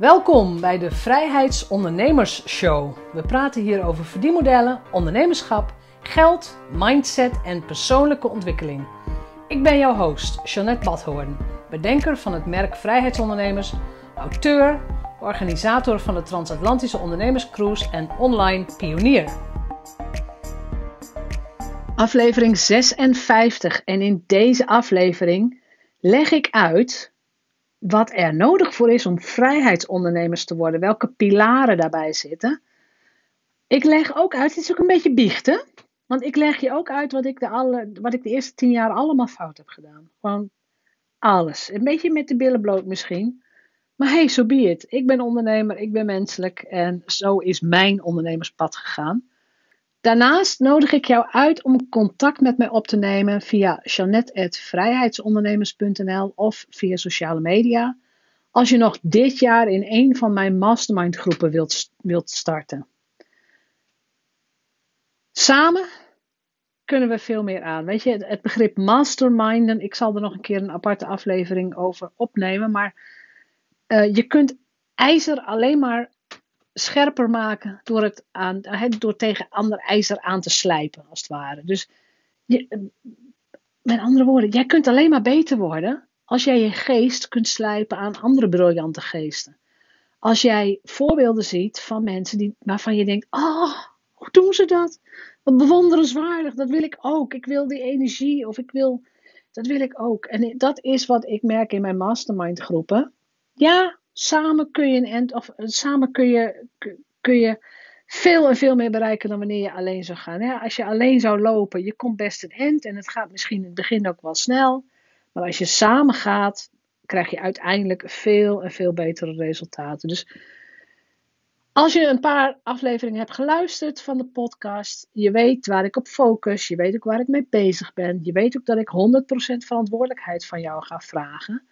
Welkom bij de Vrijheidsondernemers Show. We praten hier over verdienmodellen, ondernemerschap, geld, mindset en persoonlijke ontwikkeling. Ik ben jouw host, Jeanette Badhoorn, bedenker van het merk Vrijheidsondernemers, auteur, organisator van de Transatlantische Ondernemerscruise en online pionier. Aflevering 56 en in deze aflevering leg ik uit wat er nodig voor is om vrijheidsondernemers te worden, welke pilaren daarbij zitten. Ik leg ook uit, het is ook een beetje biechten, want ik leg je ook uit wat ik de, alle, wat ik de eerste tien jaar allemaal fout heb gedaan. Gewoon alles. Een beetje met de billen bloot misschien. Maar hey, so be it. Ik ben ondernemer, ik ben menselijk en zo is mijn ondernemerspad gegaan. Daarnaast nodig ik jou uit om contact met mij op te nemen via janet.vrijheidsondernemers.nl of via sociale media. Als je nog dit jaar in een van mijn mastermind groepen wilt, wilt starten. Samen kunnen we veel meer aan. Weet je, het begrip masterminden, ik zal er nog een keer een aparte aflevering over opnemen. Maar uh, je kunt ijzer alleen maar scherper maken door, het aan, door tegen ander ijzer aan te slijpen, als het ware. Dus met andere woorden, jij kunt alleen maar beter worden als jij je geest kunt slijpen aan andere briljante geesten. Als jij voorbeelden ziet van mensen die, waarvan je denkt: Oh, hoe doen ze dat? Wat bewonderenswaardig, dat wil ik ook. Ik wil die energie of ik wil, dat wil ik ook. En dat is wat ik merk in mijn mastermind groepen. Ja, samen kun je een end, of samen kun je, kun je veel en veel meer bereiken dan wanneer je alleen zou gaan. Als je alleen zou lopen, je komt best een end en het gaat misschien in het begin ook wel snel. Maar als je samen gaat, krijg je uiteindelijk veel en veel betere resultaten. Dus als je een paar afleveringen hebt geluisterd van de podcast, je weet waar ik op focus, je weet ook waar ik mee bezig ben, je weet ook dat ik 100% verantwoordelijkheid van jou ga vragen.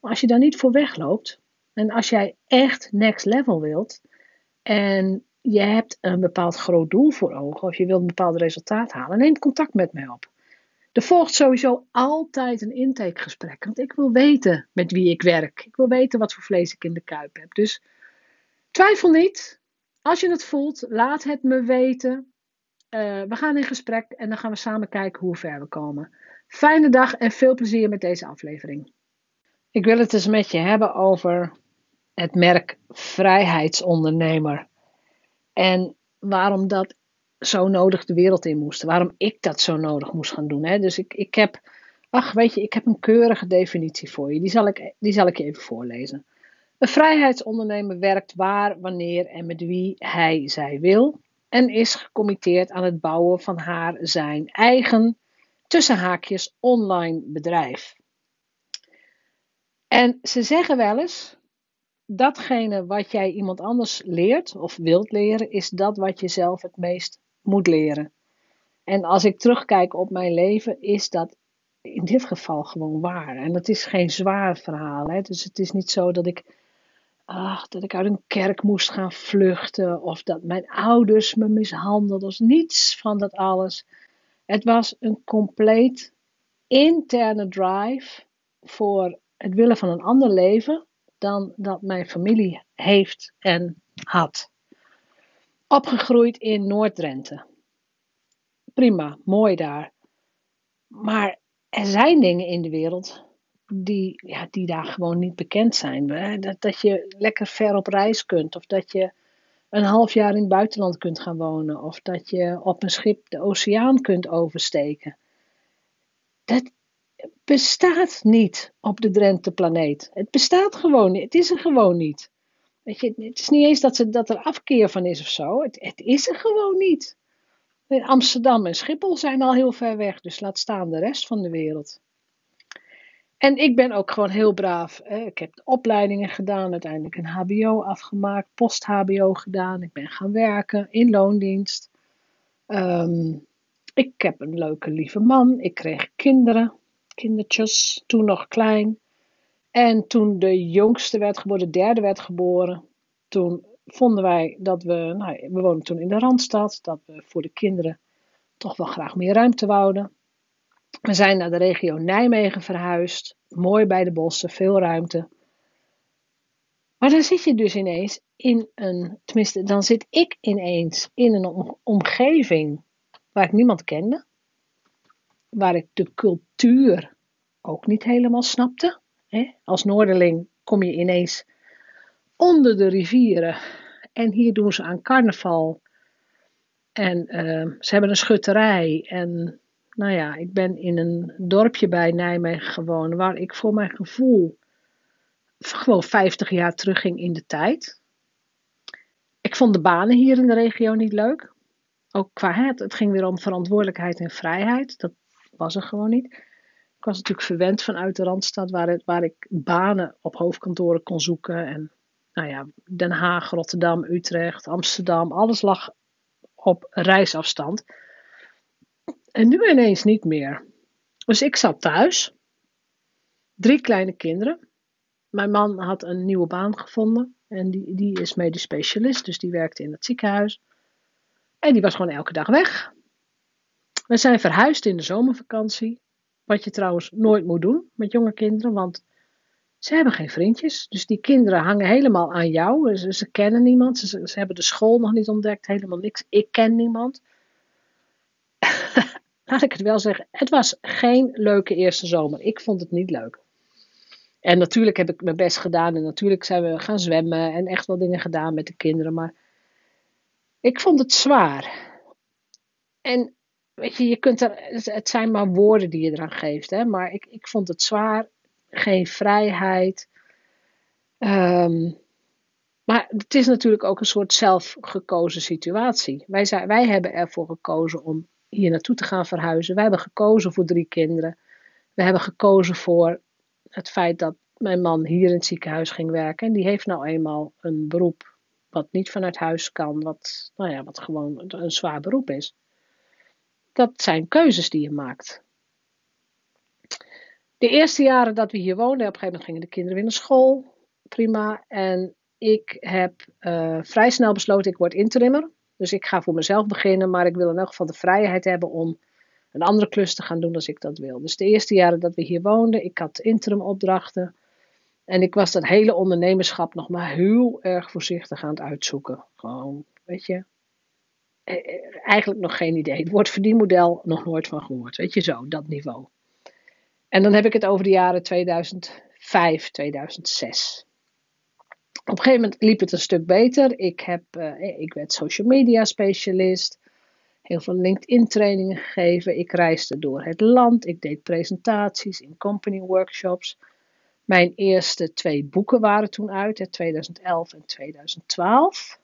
Maar als je daar niet voor wegloopt, en als jij echt next level wilt en je hebt een bepaald groot doel voor ogen of je wilt een bepaald resultaat halen, neem contact met mij op. Er volgt sowieso altijd een intakegesprek, want ik wil weten met wie ik werk. Ik wil weten wat voor vlees ik in de kuip heb. Dus twijfel niet. Als je het voelt, laat het me weten. Uh, we gaan in gesprek en dan gaan we samen kijken hoe ver we komen. Fijne dag en veel plezier met deze aflevering. Ik wil het eens met je hebben over het merk vrijheidsondernemer. En waarom dat zo nodig de wereld in moest. Waarom ik dat zo nodig moest gaan doen. Hè? Dus ik, ik heb, ach weet je, ik heb een keurige definitie voor je. Die zal ik, die zal ik je even voorlezen. Een vrijheidsondernemer werkt waar, wanneer en met wie hij zij wil. En is gecommitteerd aan het bouwen van haar zijn eigen, tussen haakjes, online bedrijf. En ze zeggen wel eens, datgene wat jij iemand anders leert of wilt leren, is dat wat je zelf het meest moet leren. En als ik terugkijk op mijn leven, is dat in dit geval gewoon waar. En het is geen zwaar verhaal. Hè? Dus het is niet zo dat ik, ach, dat ik uit een kerk moest gaan vluchten of dat mijn ouders me mishandelden. Dus niets van dat alles. Het was een compleet interne drive voor het willen van een ander leven dan dat mijn familie heeft en had. Opgegroeid in Noord-Drenthe. Prima, mooi daar. Maar er zijn dingen in de wereld die, ja, die daar gewoon niet bekend zijn. Dat, dat je lekker ver op reis kunt, of dat je een half jaar in het buitenland kunt gaan wonen, of dat je op een schip de oceaan kunt oversteken. Dat, bestaat niet op de Drenthe-planeet. Het bestaat gewoon niet. Het is er gewoon niet. Weet je, het is niet eens dat, ze, dat er afkeer van is of zo. Het, het is er gewoon niet. Amsterdam en Schiphol zijn al heel ver weg, dus laat staan de rest van de wereld. En ik ben ook gewoon heel braaf. Ik heb opleidingen gedaan, uiteindelijk een HBO afgemaakt, post-HBO gedaan. Ik ben gaan werken in loondienst. Ehm, ik heb een leuke, lieve man. Ik kreeg kinderen kindertjes, toen nog klein. En toen de jongste werd geboren, de derde werd geboren, toen vonden wij dat we, nou, we woonden toen in de Randstad, dat we voor de kinderen toch wel graag meer ruimte wouden. We zijn naar de regio Nijmegen verhuisd, mooi bij de bossen, veel ruimte. Maar dan zit je dus ineens in een, tenminste, dan zit ik ineens in een omgeving waar ik niemand kende, waar ik de cultuur ook niet helemaal snapte. Als Noorderling kom je ineens onder de rivieren en hier doen ze aan carnaval. En uh, ze hebben een schutterij. En nou ja, ik ben in een dorpje bij Nijmegen gewoond, waar ik voor mijn gevoel gewoon 50 jaar terugging in de tijd. Ik vond de banen hier in de regio niet leuk. Ook qua het, het ging weer om verantwoordelijkheid en vrijheid. Dat was er gewoon niet. Ik was natuurlijk verwend vanuit de Randstad, waar, het, waar ik banen op hoofdkantoren kon zoeken. En nou ja, Den Haag, Rotterdam, Utrecht, Amsterdam, alles lag op reisafstand. En nu ineens niet meer. Dus ik zat thuis, drie kleine kinderen. Mijn man had een nieuwe baan gevonden en die, die is medisch specialist, dus die werkte in het ziekenhuis. En die was gewoon elke dag weg. We zijn verhuisd in de zomervakantie, wat je trouwens nooit moet doen met jonge kinderen, want ze hebben geen vriendjes. Dus die kinderen hangen helemaal aan jou. Ze, kennen niemand. Ze, ze, hebben de school nog niet ontdekt. Helemaal niks. Ik ken niemand. Laat ik het wel zeggen. Het was geen leuke eerste zomer. Ik vond het niet leuk. En natuurlijk heb ik mijn best gedaan. En natuurlijk zijn we gaan zwemmen. En echt wel dingen gedaan met de kinderen. Maar ik vond het zwaar. En weet je, je kunt er, het zijn maar woorden die je eraan geeft. Hè? Maar ik, ik vond het zwaar geen vrijheid. Ehm, maar het is natuurlijk ook een soort zelfgekozen situatie. Wij, zijn, wij hebben ervoor gekozen om hier naartoe te gaan verhuizen. Wij hebben gekozen voor drie kinderen. We hebben gekozen voor het feit dat mijn man hier in het ziekenhuis ging werken. En die heeft nou eenmaal een beroep wat niet vanuit huis kan, wat, nou ja, wat gewoon een zwaar beroep is. Dat zijn keuzes die je maakt. De eerste jaren dat we hier woonden, op een gegeven moment gingen de kinderen weer naar school. Prima. En ik heb uh, vrij snel besloten, ik word interimmer. Dus ik ga voor mezelf beginnen, maar ik wil in elk geval de vrijheid hebben om een andere klus te gaan doen als ik dat wil. Dus de eerste jaren dat we hier woonden, ik had interim opdrachten. En ik was dat hele ondernemerschap nog maar heel erg voorzichtig aan het uitzoeken. Gewoon, weet je, eh, eh, eigenlijk nog geen idee. Het woordverdienmodel nog nooit van gehoord. Weet je zo, dat niveau. En dan heb ik het over de jaren 2005, 2006. Op een gegeven moment liep het een stuk beter. Ik, heb, uh, ik werd social media specialist. Heel veel LinkedIn trainingen gegeven. Ik reisde door het land. Ik deed presentaties in company workshops. Mijn eerste twee boeken waren toen uit, 2011 en 2012.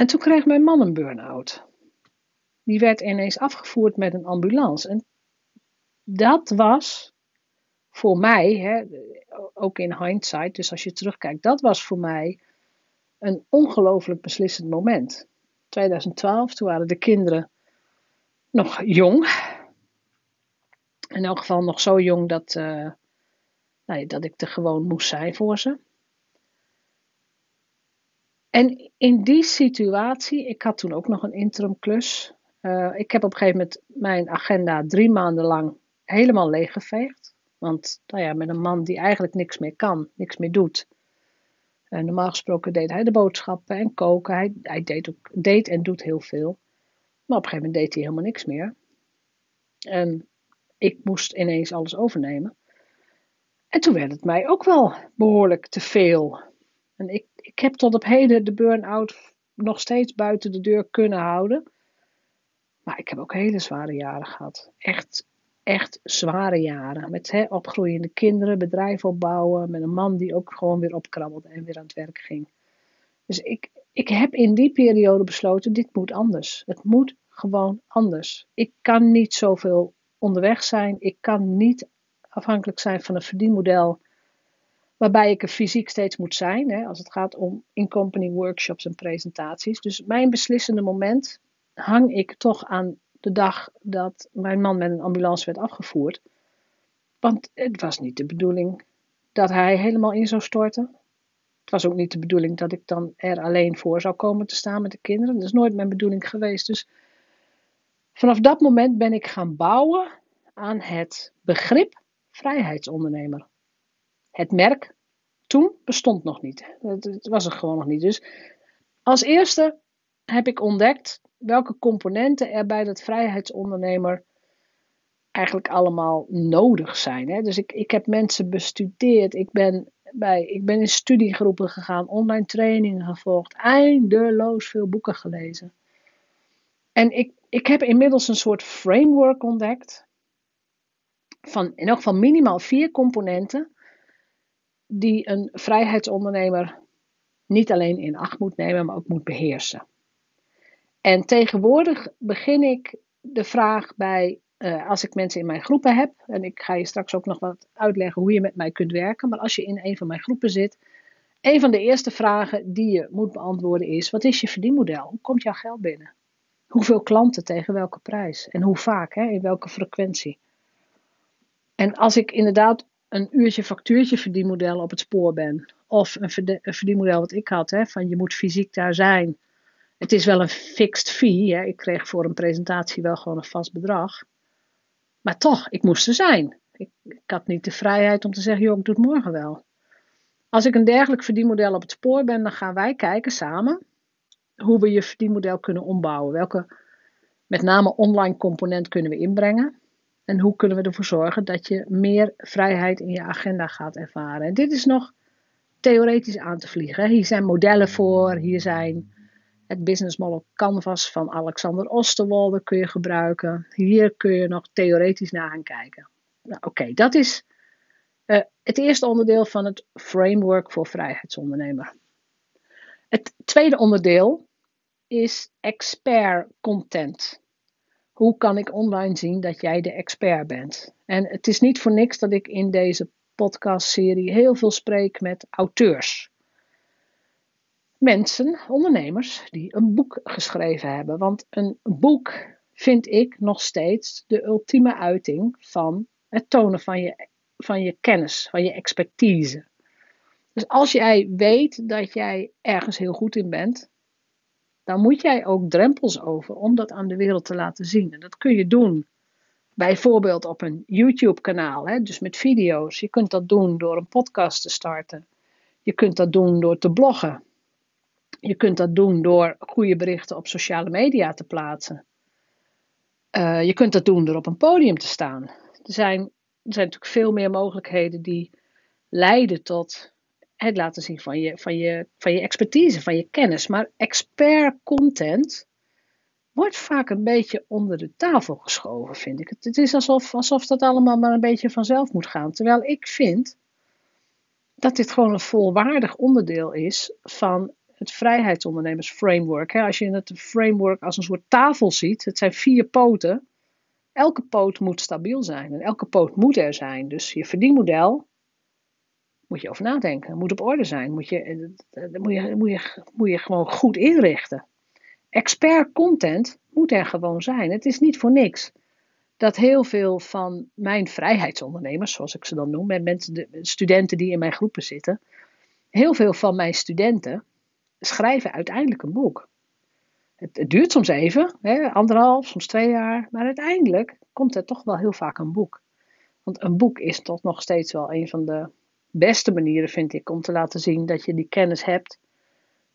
En toen kreeg mijn man een burn-out. Die werd ineens afgevoerd met een ambulance. En dat was voor mij, hè, ook in hindsight, dus als je terugkijkt, dat was voor mij een ongelooflijk beslissend moment. 2012, toen waren de kinderen nog jong. In elk geval nog zo jong dat, uh, nou, dat ik er gewoon moest zijn voor ze. En in die situatie, ik had toen ook nog een interim klus. Uh, ik heb op een gegeven moment mijn agenda drie maanden lang helemaal leeggeveegd. Want nou ja, met een man die eigenlijk niks meer kan, niks meer doet. En normaal gesproken deed hij de boodschappen en koken. Hij, hij deed, ook, deed en doet heel veel. Maar op een gegeven moment deed hij helemaal niks meer. En ik moest ineens alles overnemen. En toen werd het mij ook wel behoorlijk te veel. En ik, ik heb tot op heden de burn-out nog steeds buiten de deur kunnen houden. Maar ik heb ook hele zware jaren gehad. Echt echt zware jaren. Met hè, opgroeiende kinderen, bedrijf opbouwen. Met een man die ook gewoon weer opkrabbelde en weer aan het werk ging. Dus ik, ik heb in die periode besloten: dit moet anders. Het moet gewoon anders. Ik kan niet zoveel onderweg zijn. Ik kan niet afhankelijk zijn van een verdienmodel. Waarbij ik er fysiek steeds moet zijn. Hè, als het gaat om in-company workshops en presentaties. Dus mijn beslissende moment hang ik toch aan de dag dat mijn man met een ambulance werd afgevoerd. Want het was niet de bedoeling dat hij helemaal in zou storten. Het was ook niet de bedoeling dat ik dan er alleen voor zou komen te staan met de kinderen. Dat is nooit mijn bedoeling geweest. Dus vanaf dat moment ben ik gaan bouwen aan het begrip vrijheidsondernemer. Het merk toen bestond nog niet. Het was er gewoon nog niet. Dus als eerste heb ik ontdekt welke componenten er bij dat vrijheidsondernemer eigenlijk allemaal nodig zijn. Hè? Dus ik, ik heb mensen bestudeerd. Ik ben, bij, ik ben in studiegroepen gegaan, online trainingen gevolgd, eindeloos veel boeken gelezen. En ik, ik heb inmiddels een soort framework ontdekt. Van in elk geval minimaal vier componenten. Die een vrijheidsondernemer niet alleen in acht moet nemen, maar ook moet beheersen. En tegenwoordig begin ik de vraag bij, uh, als ik mensen in mijn groepen heb, en ik ga je straks ook nog wat uitleggen hoe je met mij kunt werken, maar als je in een van mijn groepen zit, een van de eerste vragen die je moet beantwoorden is: wat is je verdienmodel? Hoe komt jouw geld binnen? Hoeveel klanten tegen welke prijs? En hoe vaak, hè, in welke frequentie? En als ik inderdaad een uurtje factuurtje verdienmodel op het spoor ben, of een, verdienmodel wat ik had, hè, van je moet fysiek daar zijn. Het is wel een fixed fee. Hè. Ik kreeg voor een presentatie wel gewoon een vast bedrag. Maar toch, ik moest er zijn. Ik, ik had niet de vrijheid om te zeggen, joh, ik doe het morgen wel. Als ik een dergelijk verdienmodel op het spoor ben, dan gaan wij kijken samen hoe we je verdienmodel kunnen ombouwen. Welke met name online component kunnen we inbrengen. En hoe kunnen we ervoor zorgen dat je meer vrijheid in je agenda gaat ervaren. En dit is nog theoretisch aan te vliegen. Hier zijn modellen voor, hier zijn het business model Canvas van Alexander Osterwalder kun je gebruiken. Hier kun je nog theoretisch naar gaan kijken. Nou, Oké, dat is uh, het eerste onderdeel van het framework voor vrijheidsondernemer. Het tweede onderdeel is expert content. Hoe kan ik online zien dat jij de expert bent? En het is niet voor niks dat ik in deze podcastserie heel veel spreek met auteurs. Mensen, ondernemers, die een boek geschreven hebben. Want een boek vind ik nog steeds de ultieme uiting van het tonen van je, van je kennis, van je expertise. Dus als jij weet dat jij ergens heel goed in bent, dan moet jij ook drempels over om dat aan de wereld te laten zien. En dat kun je doen bijvoorbeeld op een YouTube-kanaal, dus met video's. Je kunt dat doen door een podcast te starten. Je kunt dat doen door te bloggen. Je kunt dat doen door goede berichten op sociale media te plaatsen. Uh, je kunt dat doen door op een podium te staan. Er zijn, er zijn natuurlijk veel meer mogelijkheden die leiden tot het laten zien van je, van, je, van je expertise, van je kennis. Maar expert content wordt vaak een beetje onder de tafel geschoven, vind ik. Het, is alsof, alsof dat allemaal maar een beetje vanzelf moet gaan. Terwijl ik vind dat dit gewoon een volwaardig onderdeel is van het vrijheidsondernemersframework. Als je het framework als een soort tafel ziet, het zijn vier poten. Elke poot moet stabiel zijn en elke poot moet er zijn. Dus je verdienmodel moet je over nadenken, moet op orde zijn, moet je, eh, moet je, moet je, moet je gewoon goed inrichten. Expert content moet er gewoon zijn. Het is niet voor niks dat heel veel van mijn vrijheidsondernemers, zoals ik ze dan noem, met mensen, de studenten die in mijn groepen zitten, heel veel van mijn studenten schrijven uiteindelijk een boek. Het, het duurt soms even, hè, anderhalf, soms twee jaar, maar uiteindelijk komt er toch wel heel vaak een boek. Want een boek is toch nog steeds wel een van de beste manieren, vind ik, om te laten zien dat je die kennis hebt,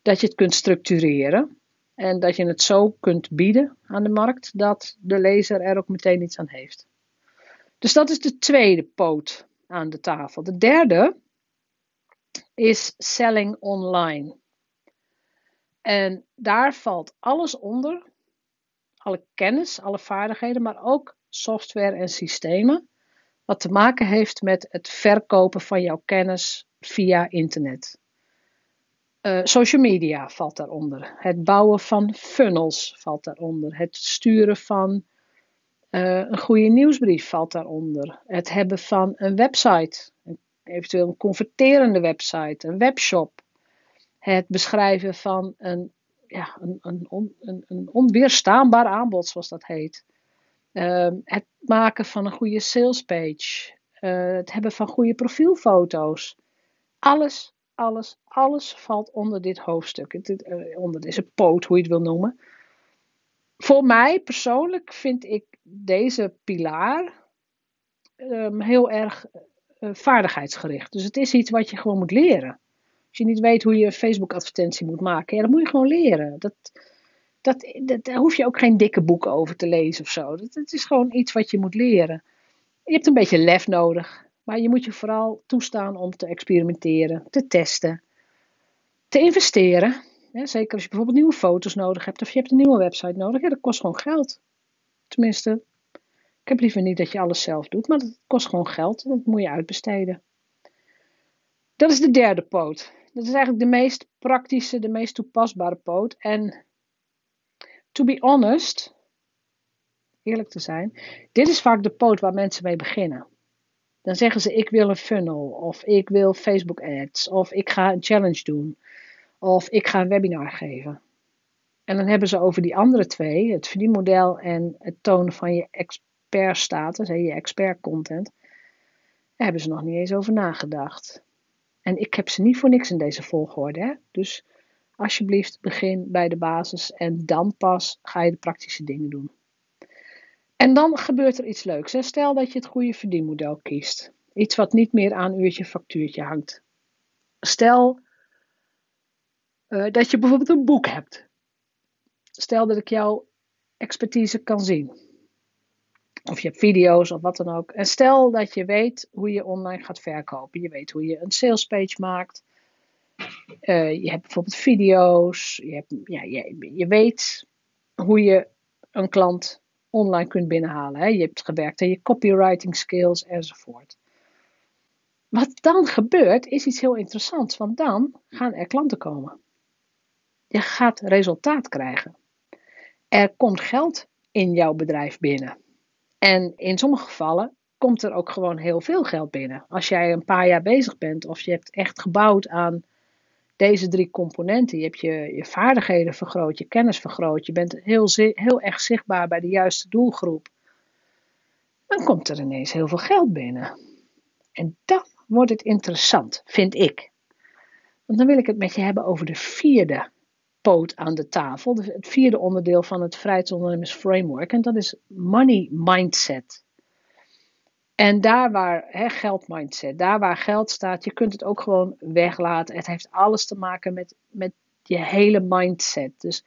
dat je het kunt structureren en dat je het zo kunt bieden aan de markt dat de lezer er ook meteen iets aan heeft. Dus dat is de tweede poot aan de tafel. De derde is selling online. En daar valt alles onder. Alle kennis, alle vaardigheden, maar ook software en systemen. Wat te maken heeft met het verkopen van jouw kennis via internet. Uh, social media valt daaronder. Het bouwen van funnels valt daaronder. Het sturen van uh, een goede nieuwsbrief valt daaronder. Het hebben van een website, eventueel een converterende website, een webshop. Het beschrijven van een, ja, een, een, een, een onweerstaanbaar aanbod, zoals dat heet. Uh, het maken van een goede salespage. Uh, het hebben van goede profielfoto's. Alles alles, alles valt onder dit hoofdstuk, eh, onder deze poot, hoe je het wil noemen. Voor mij persoonlijk vind ik deze pilaar um, heel erg uh, vaardigheidsgericht. Dus het is iets wat je gewoon moet leren. Als je niet weet hoe je een Facebook-advertentie moet maken, dan moet je gewoon leren. Dat, dat, dat, daar hoef je ook geen dikke boeken over te lezen of zo. Dat, is gewoon iets wat je moet leren. Je hebt een beetje lef nodig, maar je moet je vooral toestaan om te experimenteren, te testen, te investeren. zeker als je bijvoorbeeld nieuwe foto's nodig hebt of je hebt een nieuwe website nodig. Ja, dat kost gewoon geld. Tenminste, ik heb liever niet dat je alles zelf doet, maar dat kost gewoon geld. Dat moet je uitbesteden. Dat is de derde poot. Dat is eigenlijk de meest praktische, de meest toepasbare poot. En to be honest, eerlijk te zijn, dit is vaak de poot waar mensen mee beginnen. Dan zeggen ze: Ik wil een funnel, of ik wil Facebook ads, of ik ga een challenge doen, of ik ga een webinar geven. En dan hebben ze over die andere twee, het verdienmodel en het tonen van je expertstatus, je expert content, daar hebben ze nog niet eens over nagedacht. En ik heb ze niet voor niks in deze volgorde. Hè? Dus alsjeblieft, begin bij de basis en dan pas ga je de praktische dingen doen. En dan gebeurt er iets leuks. Hè? Stel dat je het goede verdienmodel kiest. Iets wat niet meer aan uurtje factuurtje hangt. Stel uh, dat je bijvoorbeeld een boek hebt. Stel dat ik jouw expertise kan zien. Of je hebt video's of wat dan ook. En stel dat je weet hoe je online gaat verkopen. Je weet hoe je een salespage maakt. Uh, je hebt bijvoorbeeld video's. Je, hebt, ja, je, je weet hoe je een klant online kunt binnenhalen. Hè. Je hebt gewerkt aan je copywriting skills enzovoort. Wat dan gebeurt is iets heel interessants, want dan gaan er klanten komen. Je gaat resultaat krijgen. Er komt geld in jouw bedrijf binnen. En in sommige gevallen komt er ook gewoon heel veel geld binnen. Als jij een paar jaar bezig bent of je hebt echt gebouwd aan deze drie componenten. Je hebt je, je vaardigheden vergroot, je kennis vergroot. Je bent heel, heel erg zichtbaar bij de juiste doelgroep. Dan komt er ineens heel veel geld binnen. En dan wordt het interessant, vind ik. Want dan wil ik het met je hebben over de vierde poot aan de tafel. Het vierde onderdeel van het Vrijheidsondernemers Framework. En dat is money mindset. En daar waar hè, geld mindset, daar waar geld staat, je kunt het ook gewoon weglaten. Het heeft alles te maken met, met je hele mindset. Dus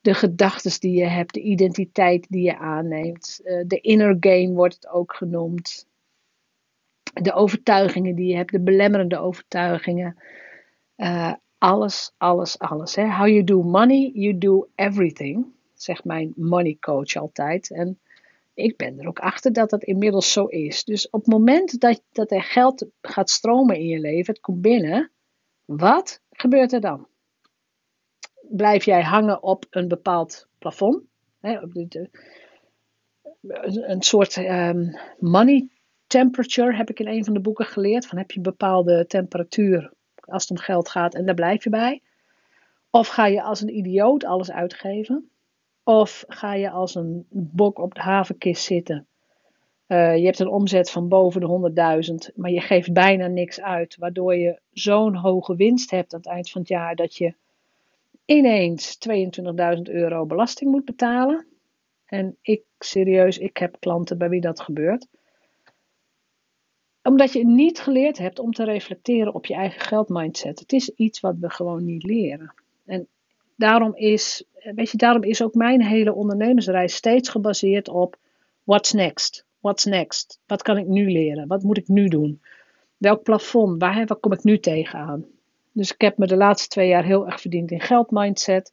de gedachten die je hebt, de identiteit die je aanneemt, uh, de inner game wordt het ook genoemd. De overtuigingen die je hebt, de belemmerende overtuigingen. Uh, alles, alles, alles. Hè. How you do money, you do everything, zegt mijn money coach altijd. En ik ben er ook achter dat dat inmiddels zo is. Dus op het moment dat, dat er geld gaat stromen in je leven, het komt binnen, wat gebeurt er dan? Blijf jij hangen op een bepaald plafond? Hè, een soort um, money temperature heb ik in een van de boeken geleerd. Van heb je een bepaalde temperatuur als het om geld gaat en daar blijf je bij? Of ga je als een idioot alles uitgeven? Of ga je als een bok op de havenkist zitten? Uh, je hebt een omzet van boven de 100.000, maar je geeft bijna niks uit, waardoor je zo'n hoge winst hebt aan het eind van het jaar dat je ineens 22.000 euro belasting moet betalen. En ik, serieus, ik heb klanten bij wie dat gebeurt. Omdat je niet geleerd hebt om te reflecteren op je eigen geldmindset. Het is iets wat we gewoon niet leren. En daarom is, weet je, daarom is ook mijn hele ondernemersreis steeds gebaseerd op what's next? What's next? Wat kan ik nu leren? Wat moet ik nu doen? Welk plafond? Waar, kom ik nu tegenaan? Dus ik heb me de laatste twee jaar heel erg verdiend in geldmindset.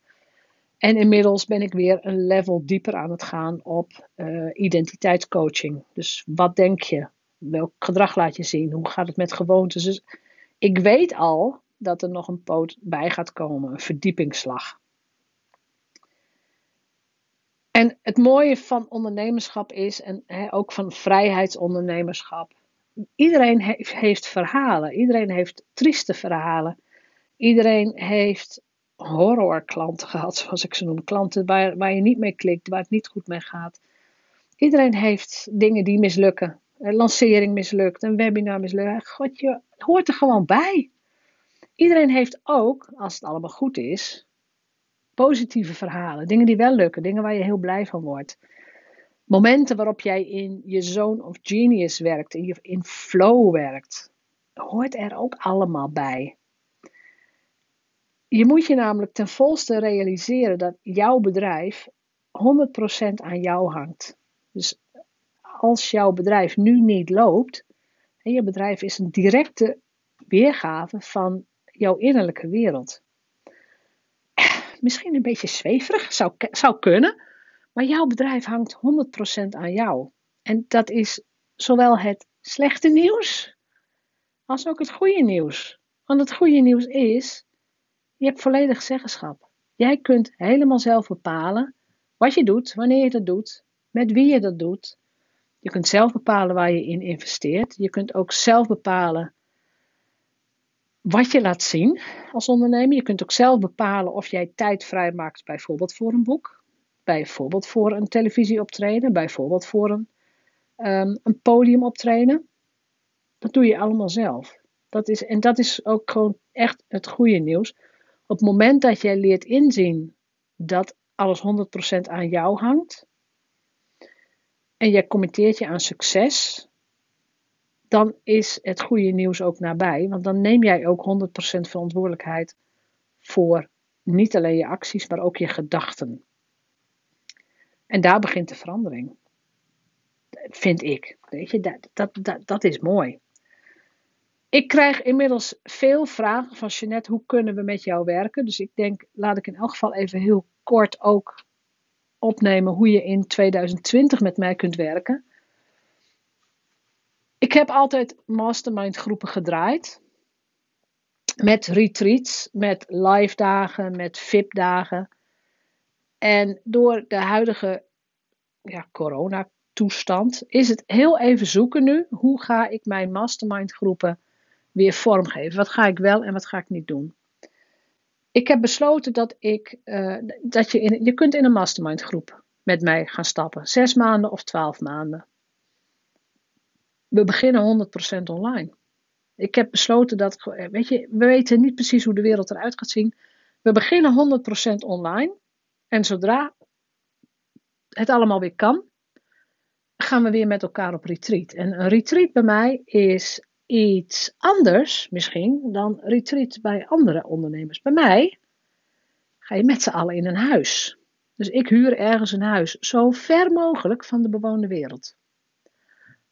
En inmiddels ben ik weer een level dieper aan het gaan op uh, identiteitscoaching. Dus wat denk je? Welk gedrag laat je zien? Hoe gaat het met gewoontes? Dus ik weet al dat er nog een poot bij gaat komen, een verdiepingsslag. En het mooie van ondernemerschap is, en ook van vrijheidsondernemerschap, iedereen heeft verhalen. Iedereen heeft trieste verhalen. Iedereen heeft horrorklanten gehad, zoals ik ze noem. Klanten waar, waar je niet mee klikt, waar het niet goed mee gaat. Iedereen heeft dingen die mislukken. Een lancering mislukt, een webinar mislukt. God, je hoort er gewoon bij. Iedereen heeft ook, als het allemaal goed is, positieve verhalen. Dingen die wel lukken, dingen waar je heel blij van wordt. momenten waarop jij in je zone of genius werkt, in, je, in flow werkt, hoort er ook allemaal bij. Je moet je namelijk ten volste realiseren dat jouw bedrijf 100% aan jou hangt. Dus als jouw bedrijf nu niet loopt, en je bedrijf is een directe weergave van jouw innerlijke wereld. Misschien een beetje zweverig, zou, zou kunnen, maar jouw bedrijf hangt 100% aan jou. En dat is zowel het slechte nieuws als ook het goede nieuws. Want het goede nieuws is, je hebt volledig zeggenschap. Jij kunt helemaal zelf bepalen wat je doet, wanneer je dat doet, met wie je dat doet. Je kunt zelf bepalen waar je in investeert. Je kunt ook zelf bepalen wat je laat zien als ondernemer. Je kunt ook zelf bepalen of jij tijd vrijmaakt, bijvoorbeeld voor een boek, bijvoorbeeld voor een televisieoptreden, bijvoorbeeld voor een, um, een podiumoptreden. Dat doe je allemaal zelf. Dat is, en dat is ook gewoon echt het goede nieuws. Op het moment dat jij leert inzien dat alles 100% aan jou hangt, en jij committeert je aan succes, dan is het goede nieuws ook nabij. Want dan neem jij ook 100% verantwoordelijkheid voor niet alleen je acties, maar ook je gedachten. En daar begint de verandering. Vind ik. Weet je, dat, dat, dat, dat is mooi. Ik krijg inmiddels veel vragen van Jeanette, hoe kunnen we met jou werken? Dus ik denk, laat ik in elk geval even heel kort ook opnemen hoe je in 2020 met mij kunt werken. Ik heb altijd mastermind groepen gedraaid. Met retreats, met live dagen, met VIP dagen. En door de huidige ja, coronatoestand is het heel even zoeken nu. Hoe ga ik mijn mastermind groepen weer vormgeven? Wat ga ik wel en wat ga ik niet doen? ik heb besloten dat ik, uh, dat je, in, je kunt in een mastermind groep met mij gaan stappen. Zes maanden of twaalf maanden. We beginnen 100% online. Ik heb besloten dat, weet je, we weten niet precies hoe de wereld eruit gaat zien. We beginnen 100% online. En zodra het allemaal weer kan, gaan we weer met elkaar op retreat. En een retreat bij mij is iets anders misschien dan retreat bij andere ondernemers. Bij mij ga je met z'n allen in een huis. Dus ik huur ergens een huis, zo ver mogelijk van de bewoonde wereld.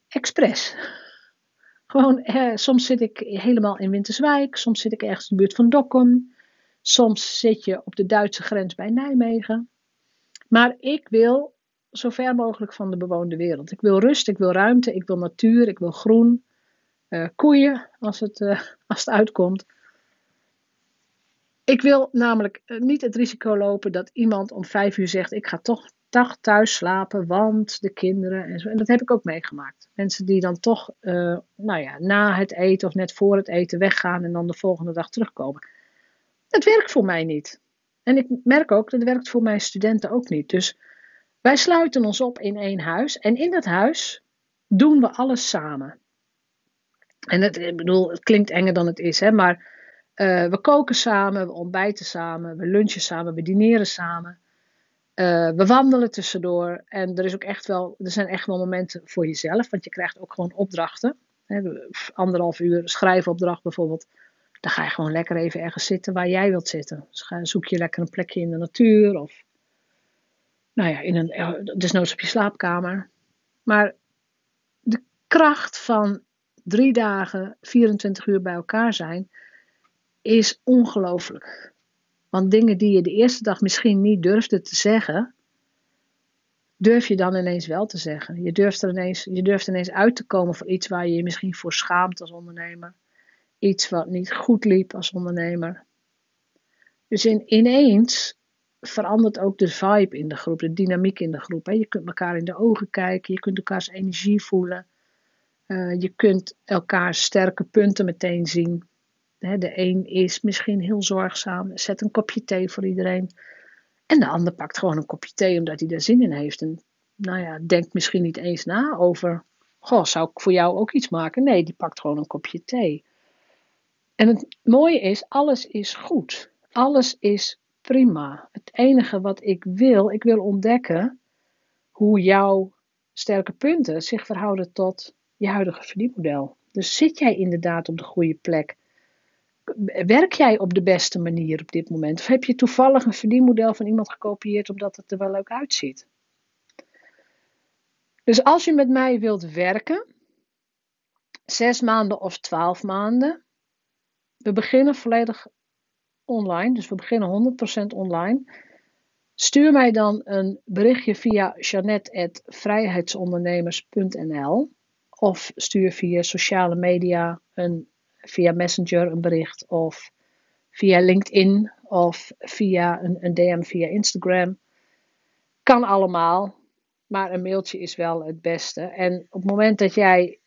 Expres. Gewoon, eh, soms zit ik helemaal in Winterswijk, soms zit ik ergens in de buurt van Dokkum, soms zit je op de Duitse grens bij Nijmegen. Maar ik wil zo ver mogelijk van de bewoonde wereld. Ik wil rust, ik wil ruimte, ik wil natuur, ik wil groen. Eh, koeien als het, uh, als het uitkomt. Ik wil namelijk eh, niet het risico lopen dat iemand om vijf uur zegt: Ik ga toch dag thuis slapen, want de kinderen en zo. En dat heb ik ook meegemaakt. Mensen die dan toch, nou ja, na het eten of net voor het eten weggaan en dan de volgende dag terugkomen. Dat werkt voor mij niet. En ik merk ook dat werkt voor mijn studenten ook niet. Dus wij sluiten ons op in één huis en in dat huis doen we alles samen. En het, ik bedoel, het klinkt enger dan het is, hè, maar uh, we koken samen, we ontbijten samen, we lunchen samen, we dineren samen. Uh, we wandelen tussendoor. En er, is ook echt wel, er zijn echt wel momenten voor jezelf, want je krijgt ook gewoon opdrachten. Hè, anderhalf uur schrijfopdracht bijvoorbeeld. Dan ga je gewoon lekker even ergens zitten waar jij wilt zitten. Dus ga, zoek je lekker een plekje in de natuur of nou ja, in een, desnoods op je slaapkamer. Maar de kracht van drie dagen, 24 uur bij elkaar zijn, is ongelooflijk. Want dingen die je de eerste dag misschien niet durfde te zeggen, durf je dan ineens wel te zeggen. Je durft, er ineens, je durft ineens uit te komen voor iets waar je je misschien voor schaamt als ondernemer. Iets wat niet goed liep als ondernemer. Dus in, ineens verandert ook de vibe in de groep, de dynamiek in de groep. Hè. Je kunt elkaar in de ogen kijken, je kunt elkaars energie voelen. Uh, je kunt elkaar sterke punten meteen zien. De een is misschien heel zorgzaam, zet een kopje thee voor iedereen. En de ander pakt gewoon een kopje thee omdat hij er zin in heeft. En nou ja, denkt misschien niet eens na over, goh, zou ik voor jou ook iets maken? Nee, die pakt gewoon een kopje thee. En het mooie is, alles is goed. Alles is prima. Het enige wat ik wil, ik wil ontdekken hoe jouw sterke punten zich verhouden tot je huidige verdienmodel. Dus zit jij inderdaad op de goede plek? Werk jij op de beste manier op dit moment? Of heb je toevallig een verdienmodel van iemand gekopieerd omdat het er wel leuk uitziet? Dus als je met mij wilt werken, zes maanden of twaalf maanden, we beginnen volledig online, dus we beginnen 100% online. Stuur mij dan een berichtje via janet.vrijheidsondernemers.nl of stuur via sociale media, een, via Messenger een bericht of via LinkedIn of via een, een DM via Instagram. Kan allemaal, maar een mailtje is wel het beste. En op het moment dat jij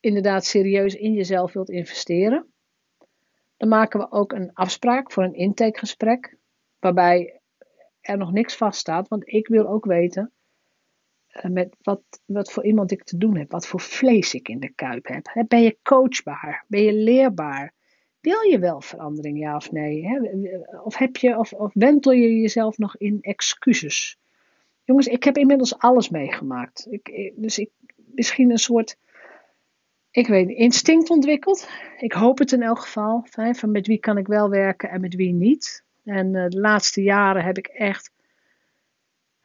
inderdaad serieus in jezelf wilt investeren, dan maken we ook een afspraak voor een intakegesprek, waarbij er nog niks vaststaat, want ik wil ook weten met wat, wat voor iemand ik te doen heb, wat voor vlees ik in de kuip heb. Ben je coachbaar? Ben je leerbaar? Wil je wel verandering, ja of nee? Of, heb je, of, of wentel je jezelf nog in excuses? Jongens, ik heb inmiddels alles meegemaakt. Ik, dus ik, misschien een soort ik weet instinct ontwikkeld. Ik hoop het in elk geval. Van met wie kan ik wel werken en met wie niet. En uh, de laatste jaren heb ik echt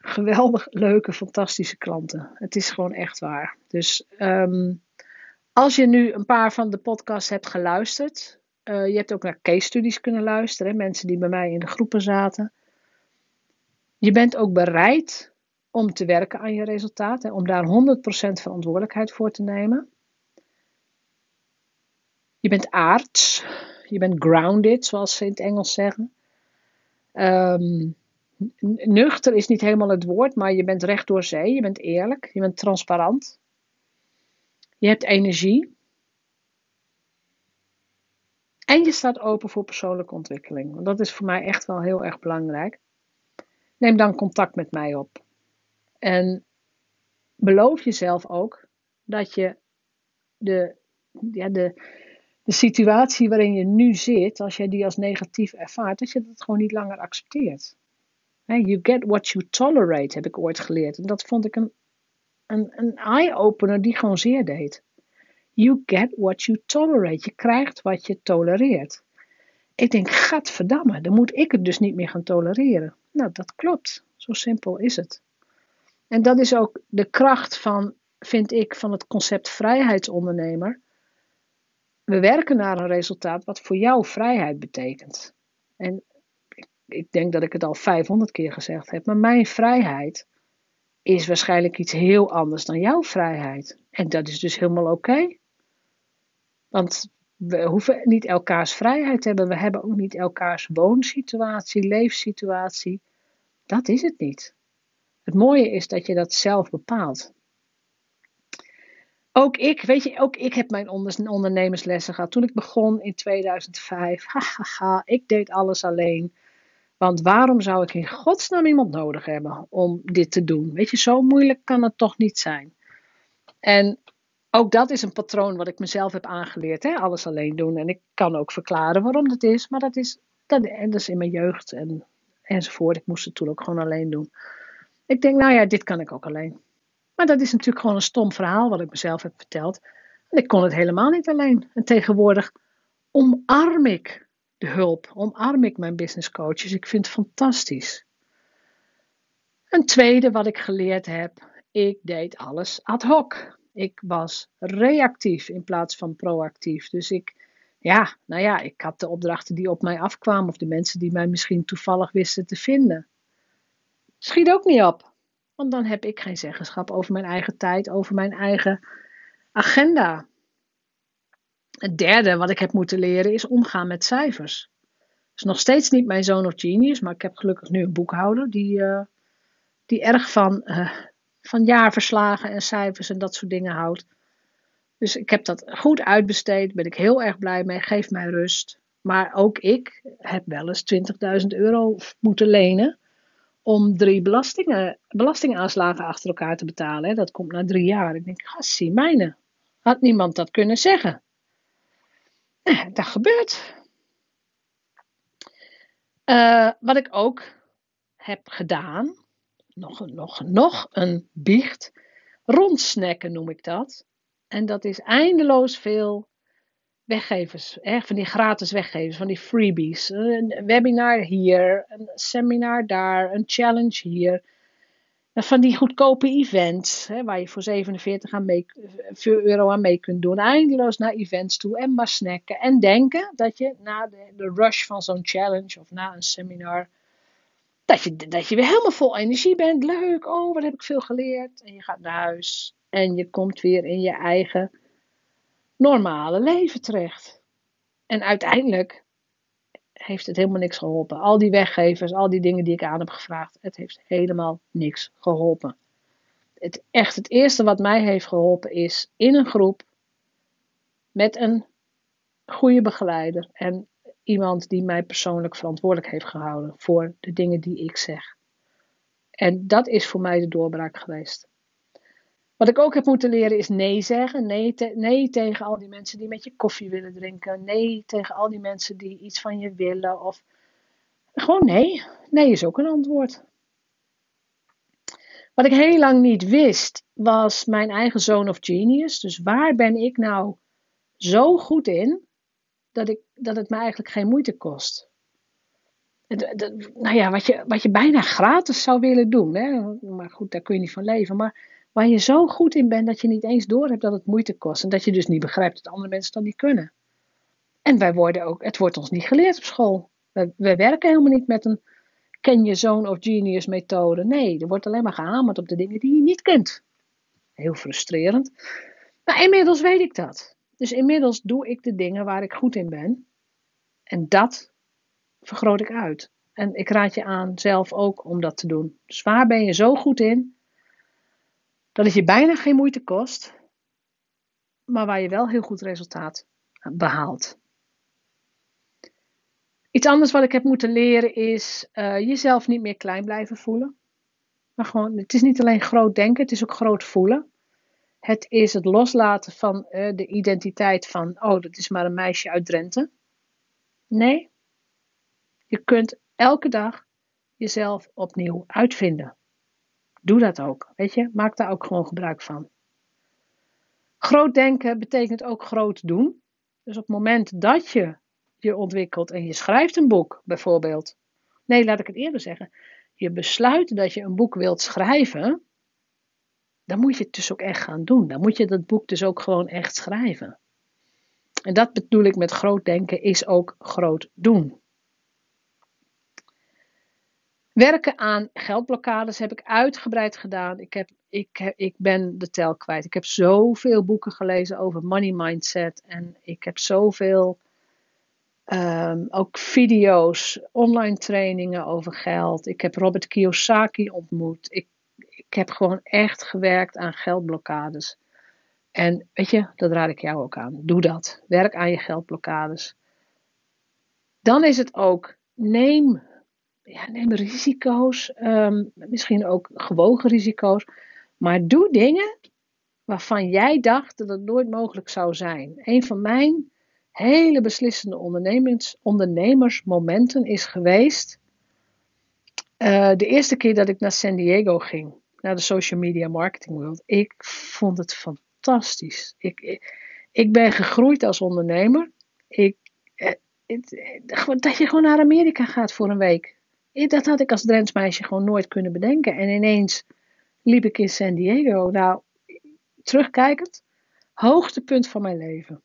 geweldig leuke, fantastische klanten. Het is gewoon echt waar. Dus um, als je nu een paar van de podcasts hebt geluisterd. Uh, je hebt ook naar case studies kunnen luisteren. Mensen die bij mij in de groepen zaten. Je bent ook bereid om te werken aan je resultaat. Hè, om daar 100% verantwoordelijkheid voor te nemen. Je bent aards. Je bent grounded, zoals ze in het Engels zeggen. Um, nuchter is niet helemaal het woord, maar je bent recht door zee. Je bent eerlijk. Je bent transparant. Je hebt energie. En je staat open voor persoonlijke ontwikkeling. Want dat is voor mij echt wel heel erg belangrijk. Neem dan contact met mij op. En beloof jezelf ook dat je de, ja, de, de situatie waarin je nu zit, als jij die als negatief ervaart, dat je dat gewoon niet langer accepteert. You get what you tolerate, heb ik ooit geleerd. En dat vond ik een, een, een eye-opener die gewoon zeer deed. You get what you tolerate. Je krijgt wat je tolereert. Ik denk, gadverdamme, dan moet ik het dus niet meer gaan tolereren. Nou, dat klopt. Zo simpel is het. En dat is ook de kracht van, vind ik, van het concept vrijheidsondernemer we werken naar een resultaat wat voor jou vrijheid betekent. En ik, denk dat ik het al 500 keer gezegd heb, maar mijn vrijheid is waarschijnlijk iets heel anders dan jouw vrijheid. En dat is dus helemaal oké. Want we hoeven niet elkaars vrijheid te hebben. We hebben ook niet elkaars woonsituatie, leefsituatie. Dat is het niet. Het mooie is dat je dat zelf bepaalt. Ook ik, weet je, ook ik heb mijn ondernemerslessen gehad. Toen ik begon in 2005, hahaha, ik deed alles alleen. Want waarom zou ik in godsnaam iemand nodig hebben om dit te doen? Weet je, zo moeilijk kan het toch niet zijn. En ook dat is een patroon wat ik mezelf heb aangeleerd, hè? alles alleen doen. En ik kan ook verklaren waarom dat is, maar dat is, dat, dat is in mijn jeugd en, enzovoort. Ik moest het toen ook gewoon alleen doen. Ik denk, nou ja, dit kan ik ook alleen. Maar dat is natuurlijk gewoon een stom verhaal wat ik mezelf heb verteld. En ik kon het helemaal niet alleen. En tegenwoordig omarm ik de hulp, omarm ik mijn business coaches. Ik vind het fantastisch. Een tweede wat ik geleerd heb, ik deed alles ad hoc. Ik was reactief in plaats van proactief. Dus ik, ja, nou ja, ik had de opdrachten die op mij afkwamen of de mensen die mij misschien toevallig wisten te vinden. Schiet ook niet op. Want dan heb ik geen zeggenschap over mijn eigen tijd, over mijn eigen agenda. Het derde wat ik heb moeten leren is omgaan met cijfers. Is nog steeds niet mijn zoon of genius, maar ik heb gelukkig nu een boekhouder die, uh, die erg van, uh, van jaarverslagen en cijfers en dat soort dingen houdt. Dus ik heb dat goed uitbesteed, ben ik heel erg blij mee, geeft mij rust. Maar ook ik heb wel eens 20.000 euro moeten lenen om drie belastingen, belastingaanslagen achter elkaar te betalen. Dat komt na drie jaar. Ik denk, gassie, mijne. Had niemand dat kunnen zeggen? Dat gebeurt. Uh, wat ik ook heb gedaan, nog, nog, nog een biecht. Rondsnacken noem ik dat. En dat is eindeloos veel weggevers, van die gratis weggevers, van die freebies. Een webinar hier, een seminar daar, een challenge hier. Van die goedkope events, hè, waar je voor 47 aan euro aan mee kunt doen. Eindeloos naar events toe en maar snacken. En denken dat je na de, de rush van zo'n challenge of na een seminar, dat je, dat je weer helemaal vol energie bent. Leuk, oh wat heb ik veel geleerd. En je gaat naar huis en je komt weer in je eigen normale leven terecht. En uiteindelijk heeft het helemaal niks geholpen. Al die weggevers, al die dingen die ik aan heb gevraagd, het heeft helemaal niks geholpen. Het, echt het eerste wat mij heeft geholpen is in een groep met een goede begeleider en iemand die mij persoonlijk verantwoordelijk heeft gehouden voor de dingen die ik zeg. En dat is voor mij de doorbraak geweest. Wat ik ook heb moeten leren is nee zeggen. Nee, nee tegen al die mensen die met je koffie willen drinken. Nee tegen al die mensen die iets van je willen. Of gewoon nee. Nee is ook een antwoord. Wat ik heel lang niet wist, was mijn eigen zone of genius. Dus waar ben ik nou zo goed in dat, ik, dat het me eigenlijk geen moeite kost? nou ja, wat je, wat je bijna gratis zou willen doen. Hè? Maar goed, daar kun je niet van leven. Maar Waar je zo goed in bent dat je niet eens door hebt dat het moeite kost. En dat je dus niet begrijpt dat andere mensen dat niet kunnen. En wij worden ook, het wordt ons niet geleerd op school. We, we werken helemaal niet met een ken je zoon of genius methode. Nee, er wordt alleen maar gehamerd op de dingen die je niet kent. Heel frustrerend. Maar inmiddels weet ik dat. Dus inmiddels doe ik de dingen waar ik goed in ben. En dat vergroot ik uit. En ik raad je aan zelf ook om dat te doen. Dus waar ben je zo goed in? Dat het je bijna geen moeite kost, maar waar je wel heel goed resultaat behaalt. Iets anders wat ik heb moeten leren is uh, jezelf niet meer klein blijven voelen. Maar gewoon, het is niet alleen groot denken, het is ook groot voelen. Het is het loslaten van uh, de identiteit van, oh, dat is maar een meisje uit Drenthe. Nee, je kunt elke dag jezelf opnieuw uitvinden. Doe dat ook. Weet je, maak daar ook gewoon gebruik van. Groot denken betekent ook groot doen. Dus op het moment dat je je ontwikkelt en je schrijft een boek, bijvoorbeeld. Nee, laat ik het eerder zeggen. Je besluit dat je een boek wilt schrijven. Dan moet je het dus ook echt gaan doen. Dan moet je dat boek dus ook gewoon echt schrijven. En dat bedoel ik met groot denken, is ook groot doen. Werken aan geldblokkades heb ik uitgebreid gedaan. Ik, heb, ik, ik ben de tel kwijt. Ik heb zoveel boeken gelezen over money mindset. En ik heb zoveel um, ook video's, online trainingen over geld. Ik heb Robert Kiyosaki ontmoet. Ik, ik heb gewoon echt gewerkt aan geldblokkades. En weet je, dat raad ik jou ook aan. Doe dat. Werk aan je geldblokkades. Dan is het ook, neem neem risico's, ehm, misschien ook gewogen risico's, maar doe dingen waarvan jij dacht dat het nooit mogelijk zou zijn. Een van mijn hele beslissende ondernemers, ondernemersmomenten is geweest. Uh, de eerste keer dat ik naar San Diego ging, naar de Social Media Marketing World. Ik vond het fantastisch. Ik, ik, ik ben gegroeid als ondernemer. Ik, eh, dat je gewoon naar Amerika gaat voor een week. Dat had ik als Drents meisje gewoon nooit kunnen bedenken. En ineens liep ik in San Diego. Nou, terugkijkend, hoogtepunt van mijn leven.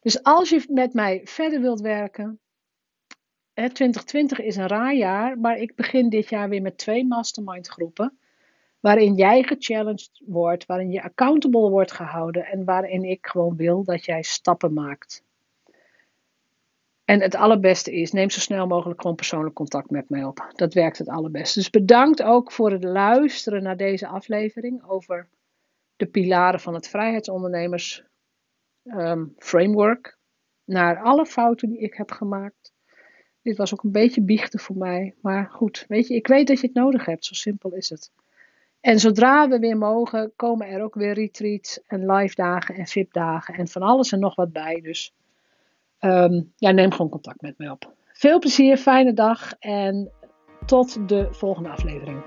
Dus als je met mij verder wilt werken, 2020 is een raar jaar, maar ik begin dit jaar weer met twee mastermind groepen. Waarin jij gechallenged wordt, waarin je accountable wordt gehouden en waarin ik gewoon wil dat jij stappen maakt. En het allerbeste is, neem zo snel mogelijk gewoon persoonlijk contact met mij op. Dat werkt het allerbeste. Dus bedankt ook voor het luisteren naar deze aflevering over de pilaren van het vrijheidsondernemers um, framework. Naar alle fouten die ik heb gemaakt. Dit was ook een beetje biechten voor mij. Maar goed, weet je, ik weet dat je het nodig hebt. Zo simpel is het. En zodra we weer mogen, komen er ook weer retreats en live dagen en VIP dagen en van alles en nog wat bij. Dus Ehm, ja, neem gewoon contact met mij op. Veel plezier, fijne dag en tot de volgende aflevering.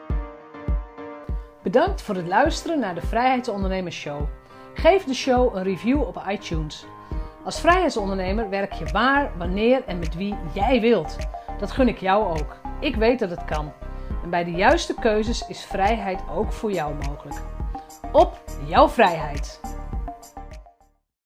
Bedankt voor het luisteren naar de Vrijheidsondernemers Show. Geef de show een review op iTunes. Als vrijheidsondernemer werk je waar, wanneer en met wie jij wilt. Dat gun ik jou ook. Ik weet dat het kan. En bij de juiste keuzes is vrijheid ook voor jou mogelijk. Op jouw vrijheid!